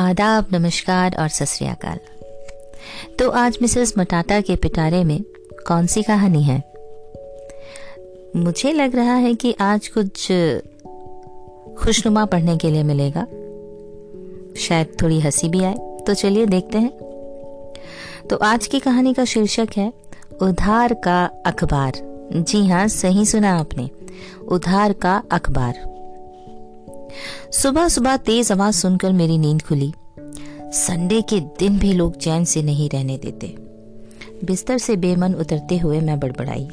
आदाब, नमस्कार और सत तो आज मिसेस मटाटा के पिटारे में कौन सी कहानी है? मुझे लग रहा है कि आज कुछ खुशनुमा पढ़ने के लिए मिलेगा। शायद थोड़ी हँसी भी आए तो चलिए देखते हैं। तो आज की कहानी का शीर्षक है, उधार का अखबार। जी हाँ सही सुना आपने। उधार का अखबार। सुबह सुबह तेज आवाज़ सुनकर मेरी नींद खुली। संडे के दिन भी लोग चैन से नहीं रहने देते। बिस्तर से बेमन उतरते हुए मैं बड़बड़ाई।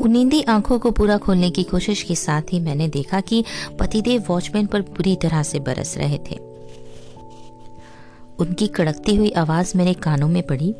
उनींदी आँखों को पूरा खोलने की कोशिश के साथ ही मैंने देखा कि पतिदेव वॉचमैन पर बुरी तरह से बरस रहे थे। उनकी कड़कती हुई आवाज़ मेरे कानों में पड़ी।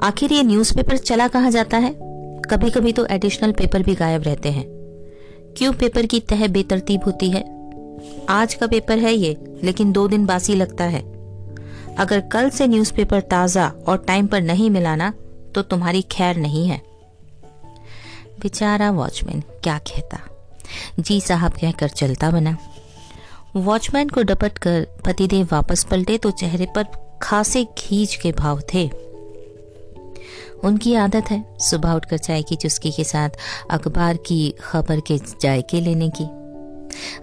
आखिर ये न्यूज़पेपर चला कहा जाता है? कभी कभी तो एडिशनल पेपर भी गायब रहते हैं। क्यों पेपर की तह बेतरतीब होती है? आज का पेपर है ये, लेकिन दो दिन बासी लगता है। अगर कल से न्यूज़पेपर ताज़ा और टाइम पर नहीं मिलाना तो तुम्हारी खैर नहीं है। बेचारा वॉचमैन क्या कहता? जी साहब कहकर चलता बना। वॉचमैन को डपट कर पतिदेव वापस पलटे तो चेहरे पर खासे खींच के भाव थे। उनकी आदत है सुबह उठकर चाय की चुस्की के साथ अखबार की खबर के जायके लेने की।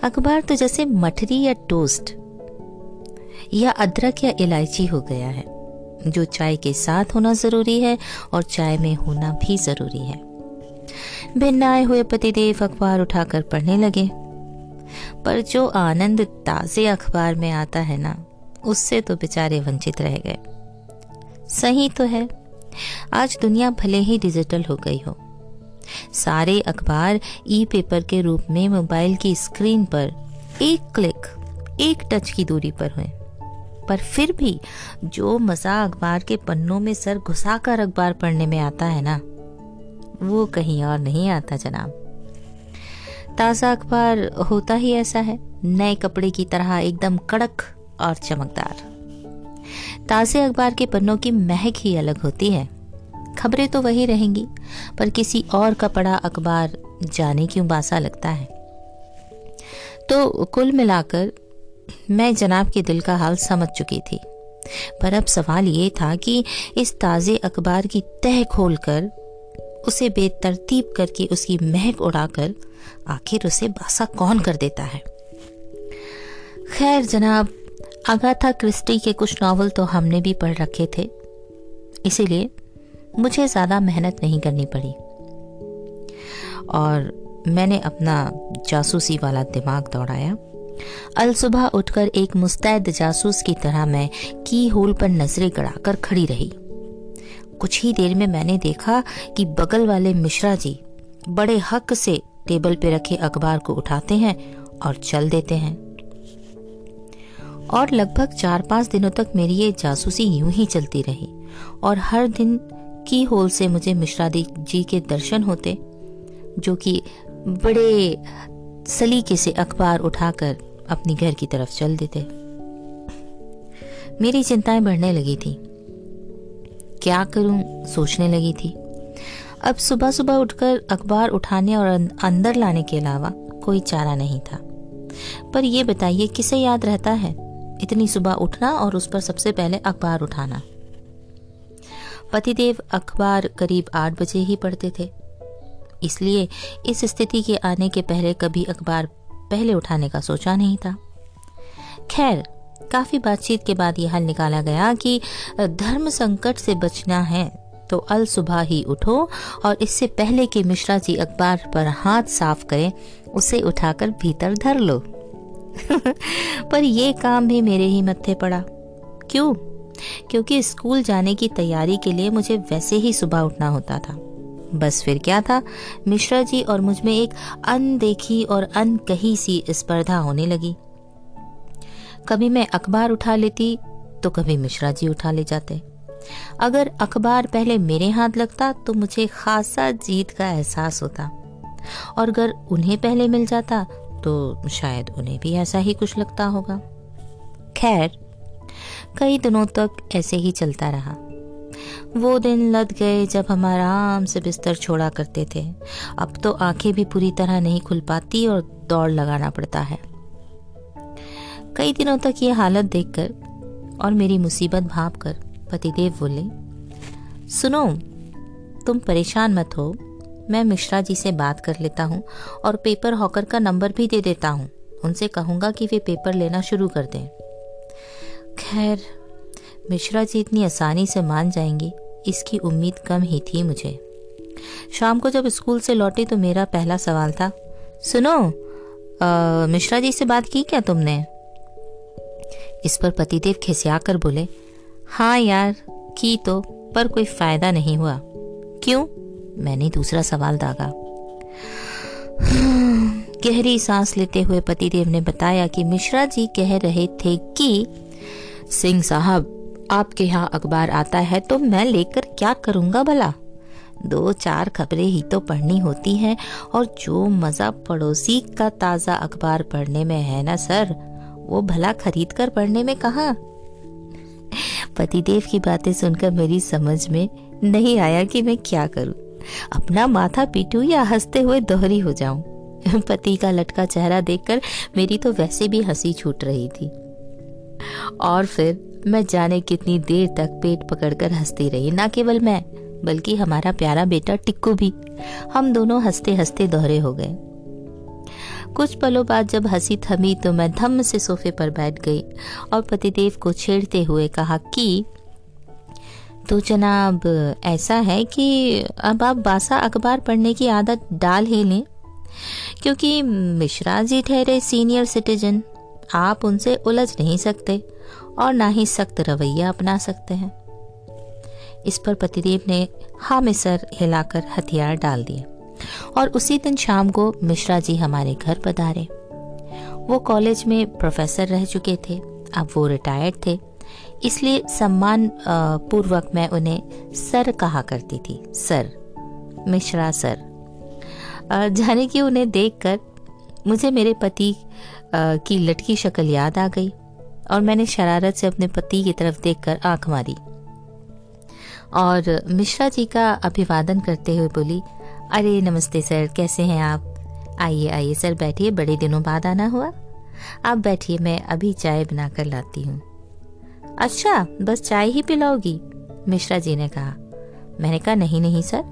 अखबार तो जैसे मठरी या टोस्ट या अदरक या इलायची हो गया है, जो चाय के साथ होना ज़रूरी है और चाय में होना भी ज़रूरी है। भिन्न आए हुए पतिदेव अखबार उठाकर पढ़ने लगे। पर जो आनंद ताजे अखबार में आता है ना, उससे तो बेचारे वंचित रह गए। सही तो है आज दुनिया भले ही डिजिटल हो गई हो। सारे अखबार ई पेपर के रूप में मोबाइल की स्क्रीन पर एक क्लिक एक टच की दूरी पर हुए। पर फिर भी जो मज़ा अखबार के पन्नों में सर घुसाकर अखबार पढ़ने में आता है ना, वो कहीं और नहीं आता जनाब। ताज़ा अखबार होता ही ऐसा है, नए कपड़े की तरह एकदम कड़क और चमकदार। ताज़े अखबार के पन्नों की महक ही अलग होती है। खबरें तो वही रहेंगी, पर किसी और का पड़ा अखबार जाने क्यों बासा लगता है? तो कुल मिलाकर, मैं जनाब के दिल का हाल समझ चुकी थी, पर अब सवाल ये था कि इस ताज़े अखबार की तह खोलकर, उसे बेतरतीब करके उसकी महक उड़ाकर, आखिर उसे बासा कौन कर देता है? खैर जनाब अगाथा क्रिस्टी के कुछ नावल तो हमने भी पढ़ रखे थे। इसीलिए मुझे ज़्यादा मेहनत नहीं करनी पड़ी। और मैंने अपना जासूसी वाला दिमाग दौड़ाया। अल सुबह उठकर एक मुस्तैद जासूस की तरह मैं की होल पर नज़रें गड़ाकर खड़ी रही। कुछ ही देर में मैंने देखा कि बगल वाले मिश्रा जी बड़े हक से टेबल पे रखे अखबार को उठाते हैं और चल देते हैं। और लगभग चार पाँच दिनों तक मेरी ये जासूसी यूँ ही चलती रही। और हर दिन की होल से मुझे मिश्रा जी के दर्शन होते जो कि बड़े सलीके से अखबार उठाकर अपनी घर की तरफ़ चल देते। मेरी चिंताएँ बढ़ने लगी थी। क्या करूँ? सोचने लगी थी। अब सुबह सुबह उठकर अखबार उठाने और अं-, अंदर लाने के अलावा कोई चारा नहीं था। पर यह बताइए किसे याद रहता है? इतनी सुबह उठना और उस पर सबसे पहले अखबार उठाना। पतिदेव अखबार करीब आठ बजे ही पढ़ते थे। इसलिए इस स्थिति के आने के पहले कभी अखबार पहले उठाने का सोचा नहीं था। खैर, काफ़ी बातचीत के बाद यह हल निकाला गया कि धर्म संकट से बचना है तो अल सुबह ही उठो और इससे पहले कि मिश्रा जी अखबार पर हाथ साफ़ करें, उसे उठाकर भीतर धर लो। पर यह काम भी मेरे ही मत्थे पड़ा। क्यों? क्योंकि स्कूल जाने की तैयारी के लिए मुझे वैसे ही सुबह उठना होता था। बस फिर क्या था? मिश्रा जी और मुझमें एक अनदेखी और अनकही सी स्पर्धा होने लगी। कभी मैं अखबार उठा लेती तो कभी मिश्रा जी उठा ले जाते। अगर अखबार पहले मेरे हाथ लगता तो मुझे खासा जीत का एहसास होता। और अगर उन्हें पहले मिल जाता तो शायद उन्हें भी ऐसा ही कुछ लगता होगा। खैर, कई दिनों तक ऐसे ही चलता रहा। वो दिन लद गए जब हम आराम से बिस्तर छोड़ा करते थे। अब तो आँखें भी पूरी तरह नहीं खुल पाती और दौड़ लगाना पड़ता है। कई दिनों तक ये हालत देखकर और मेरी मुसीबत भाप कर पतिदेव बोले, सुनो, तुम परेशान मत हो। मैं मिश्रा जी से बात कर लेता हूँ और पेपर हॉकर का नंबर भी दे देता हूँ। उनसे कहूँगा कि वे पेपर लेना शुरू कर दें। खैर मिश्रा जी इतनी आसानी से मान जाएँगी। इसकी उम्मीद कम ही थी मुझे। शाम को जब स्कूल से लौटे तो मेरा पहला सवाल था सुनो आ, मिश्रा जी से बात की क्या तुमने? इस पर पतिदेव खिसिया कर बोले हाँ यार की तो पर कोई फ़ायदा नहीं हुआ। क्यों? मैंने दूसरा सवाल दागा। गहरी सांस लेते हुए पतिदेव ने बताया कि मिश्रा जी कह रहे थे कि, सिंह साहब, आपके यहाँ अखबार आता है तो मैं लेकर क्या करूँगा भला? दो चार खबरें ही तो पढ़नी होती हैं और जो मज़ा पड़ोसी का ताज़ा अखबार पढ़ने में है ना सर? वो भला खरीद कर पढ़ने में कहा? पतिदेव की बातें सुनकर मेरी समझ में नहीं आया कि मैं क्या करूँ। अपना माथा पीटू या हँसते हुए दोहरी हो जाऊँ। पति का लटका चेहरा देखकर मेरी तो वैसे भी हँसी छूट रही थी। और फिर मैं जाने कितनी देर तक पेट पकड़कर हंसती रही, ना केवल मैं, बल्कि हमारा प्यारा बेटा टिक्कू भी। हम दोनों हँसते हँसते दोहरे हो गए। कुछ पलों बाद जब हँसी थमी तो मैं धम्म से सोफे पर बैठ गई और पतिदेव को छेड़ते हुए कहा कि तो जनाब, ऐसा है कि अब आप बासा अखबार पढ़ने की आदत डाल ही लें, क्योंकि मिश्रा जी ठहरे सीनियर सिटीजन, आप उनसे उलझ नहीं सकते और ना ही सख्त रवैया अपना सकते हैं। इस पर पतिदेव ने हाँ सर हिलाकर हथियार डाल दिए और उसी दिन शाम को मिश्रा जी हमारे घर पधारे। वो कॉलेज में प्रोफेसर रह चुके थे, अब वो रिटायर्ड थे। इसलिए सम्मान पूर्वक मैं उन्हें सर कहा करती थी। Sir, Mishra sir. जाने की उन्हें देखकर मुझे मेरे पति की लटकी शक्ल याद आ गई और मैंने शरारत से अपने पति की तरफ़ देखकर आँख मारी। और मिश्रा जी का अभिवादन करते हुए बोली, अरे, नमस्ते सर, कैसे हैं आप? आइए आइए सर, बैठिए, बड़े दिनों बाद आना हुआ। आप बैठिए, मैं अभी चाय बनाकर लाती हूँ। अच्छा बस चाय ही पिलाओगी, मिश्रा जी ने कहा। मैंने कहा, नहीं नहीं, सर।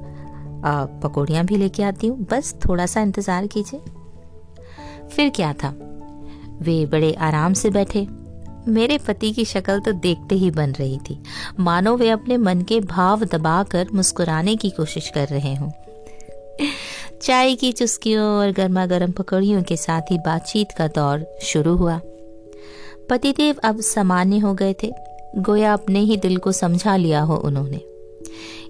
पकौड़ियाँ भी लेके आती हूँ, बस थोड़ा सा इंतज़ार कीजिए। फिर क्या था? वे बड़े आराम से बैठे। मेरे पति की शक्ल तो देखते ही बन रही थी। मानो वे अपने मन के भाव दबाकर मुस्कुराने की कोशिश कर रहे हों। चाय की चुस्कियों और गर्मा गर्म पकौड़ियों के साथ ही बातचीत का दौर शुरू हुआ। पतिदेव अब सामान्य हो गए थे। गोया अपने ही दिल को समझा लिया हो उन्होंने।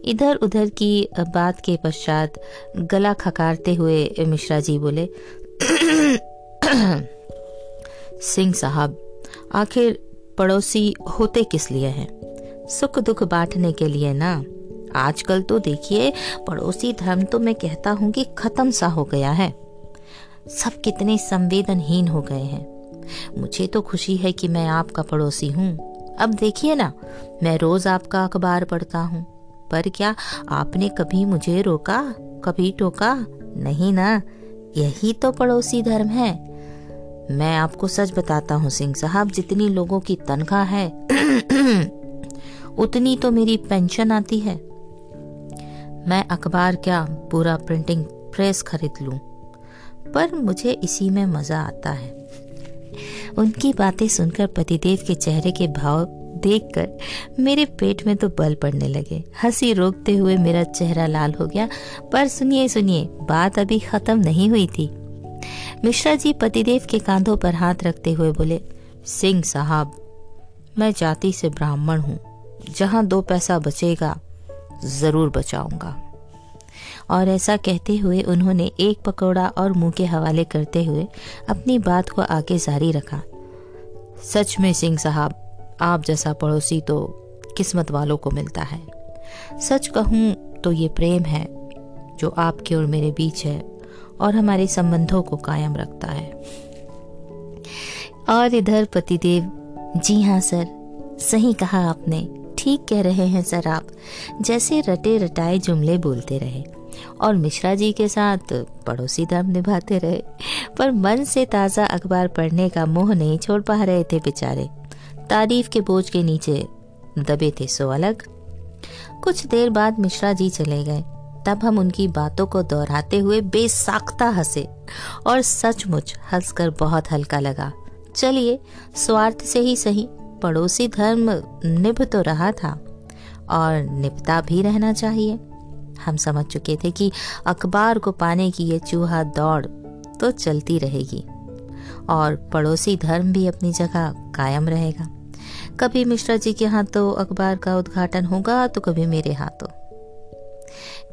इधर उधर की बात के पश्चात गला खकारते हुए मिश्रा जी बोले, सिंह साहब, आखिर पड़ोसी होते किस लिए हैं? सुख दुख बांटने के लिए ना? आजकल तो देखिए, पड़ोसी धर्म तो मैं कहता हूँ कि खत्म सा हो गया है। सब कितने संवेदनहीन हो गए हैं। मुझे तो खुशी है कि मैं आपका पड़ोसी हूँ। अब देखिए ना, मैं रोज आपका अखबार पढ़ता हूँ। पर क्या आपने कभी मुझे रोका, कभी टोका? नहीं ना, यही तो पड़ोसी धर्म है। मैं आपको सच बताता हूँ सिंह साहब, जितनी लोगों की तनख्वाह है, उतनी तो मेरी पेंशन आती है। मैं अखबार क्या पूरा प्रिंटिंग प्रेस खरीद लूँ? पर मुझे इसी में मज़ा आता है। उनकी बातें सुनकर पतिदेव के चेहरे के भाव देखकर मेरे पेट में तो बल पड़ने लगे। हँसी रोकते हुए मेरा चेहरा लाल हो गया। पर सुनिए सुनिए, बात अभी खत्म नहीं हुई थी। मिश्रा जी पतिदेव के कांधों पर हाथ रखते हुए बोले, सिंह साहब, मैं जाति से ब्राह्मण हूँ। जहाँ दो पैसा बचेगा, ज़रूर बचाऊँगा। और ऐसा कहते हुए उन्होंने एक पकौड़ा और मुँह के हवाले करते हुए अपनी बात को आगे जारी रखा। सच में सिंह साहब, आप जैसा पड़ोसी तो किस्मत वालों को मिलता है। सच कहूँ तो ये प्रेम है जो आपके और मेरे बीच है और हमारे संबंधों को कायम रखता है। और इधर पतिदेव, जी हाँ सर, सही कहा आपने, ठीक कह रहे हैं सर आप, जैसे रटे रटाए जुमले बोलते रहे। और मिश्रा जी के साथ पड़ोसी धर्म निभाते रहे, पर मन से ताज़ा अखबार पढ़ने का मोह नहीं छोड़ पा रहे थे बेचारे। तारीफ़ के बोझ के नीचे दबे थे सो अलग। कुछ देर बाद मिश्रा जी चले गए। तब हम उनकी बातों को दोहराते हुए बेसाख्ता हंसे और सचमुच हंसकर बहुत हल्का लगा। चलिए, स्वार्थ से ही सही, पड़ोसी धर्म निभ तो रहा था और निभता भी रहना चाहिए। हम समझ चुके थे कि अखबार को पाने की ये चूहा दौड़ तो चलती रहेगी। और पड़ोसी धर्म भी अपनी जगह कायम रहेगा। कभी मिश्रा जी के हाथों अखबार का उद्घाटन होगा तो कभी मेरे हाथों।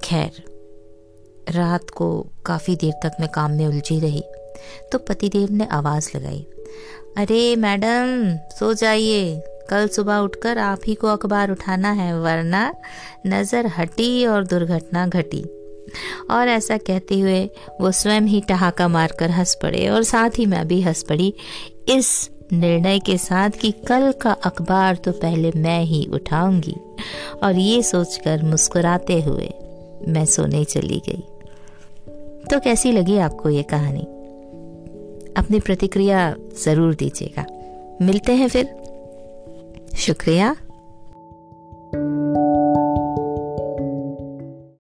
खैर, रात को काफ़ी देर तक मैं काम में उलझी रही तो पतिदेव ने आवाज़ लगाई, अरे मैडम, सो जाइए। कल सुबह उठकर आप ही को अखबार उठाना है, वरना नज़र हटी और दुर्घटना घटी। और ऐसा कहते हुए वो स्वयं ही ठहाका मारकर हंस पड़े और साथ ही मैं भी हंस पड़ी। इस निर्णय के साथ कि कल का अखबार तो पहले मैं ही उठाऊँगी। और ये सोचकर मुस्कुराते हुए मैं सोने चली गई। तो कैसी लगी आपको ये कहानी? अपनी प्रतिक्रिया ज़रूर दीजिएगा। मिलते हैं फिर। शुक्रिया।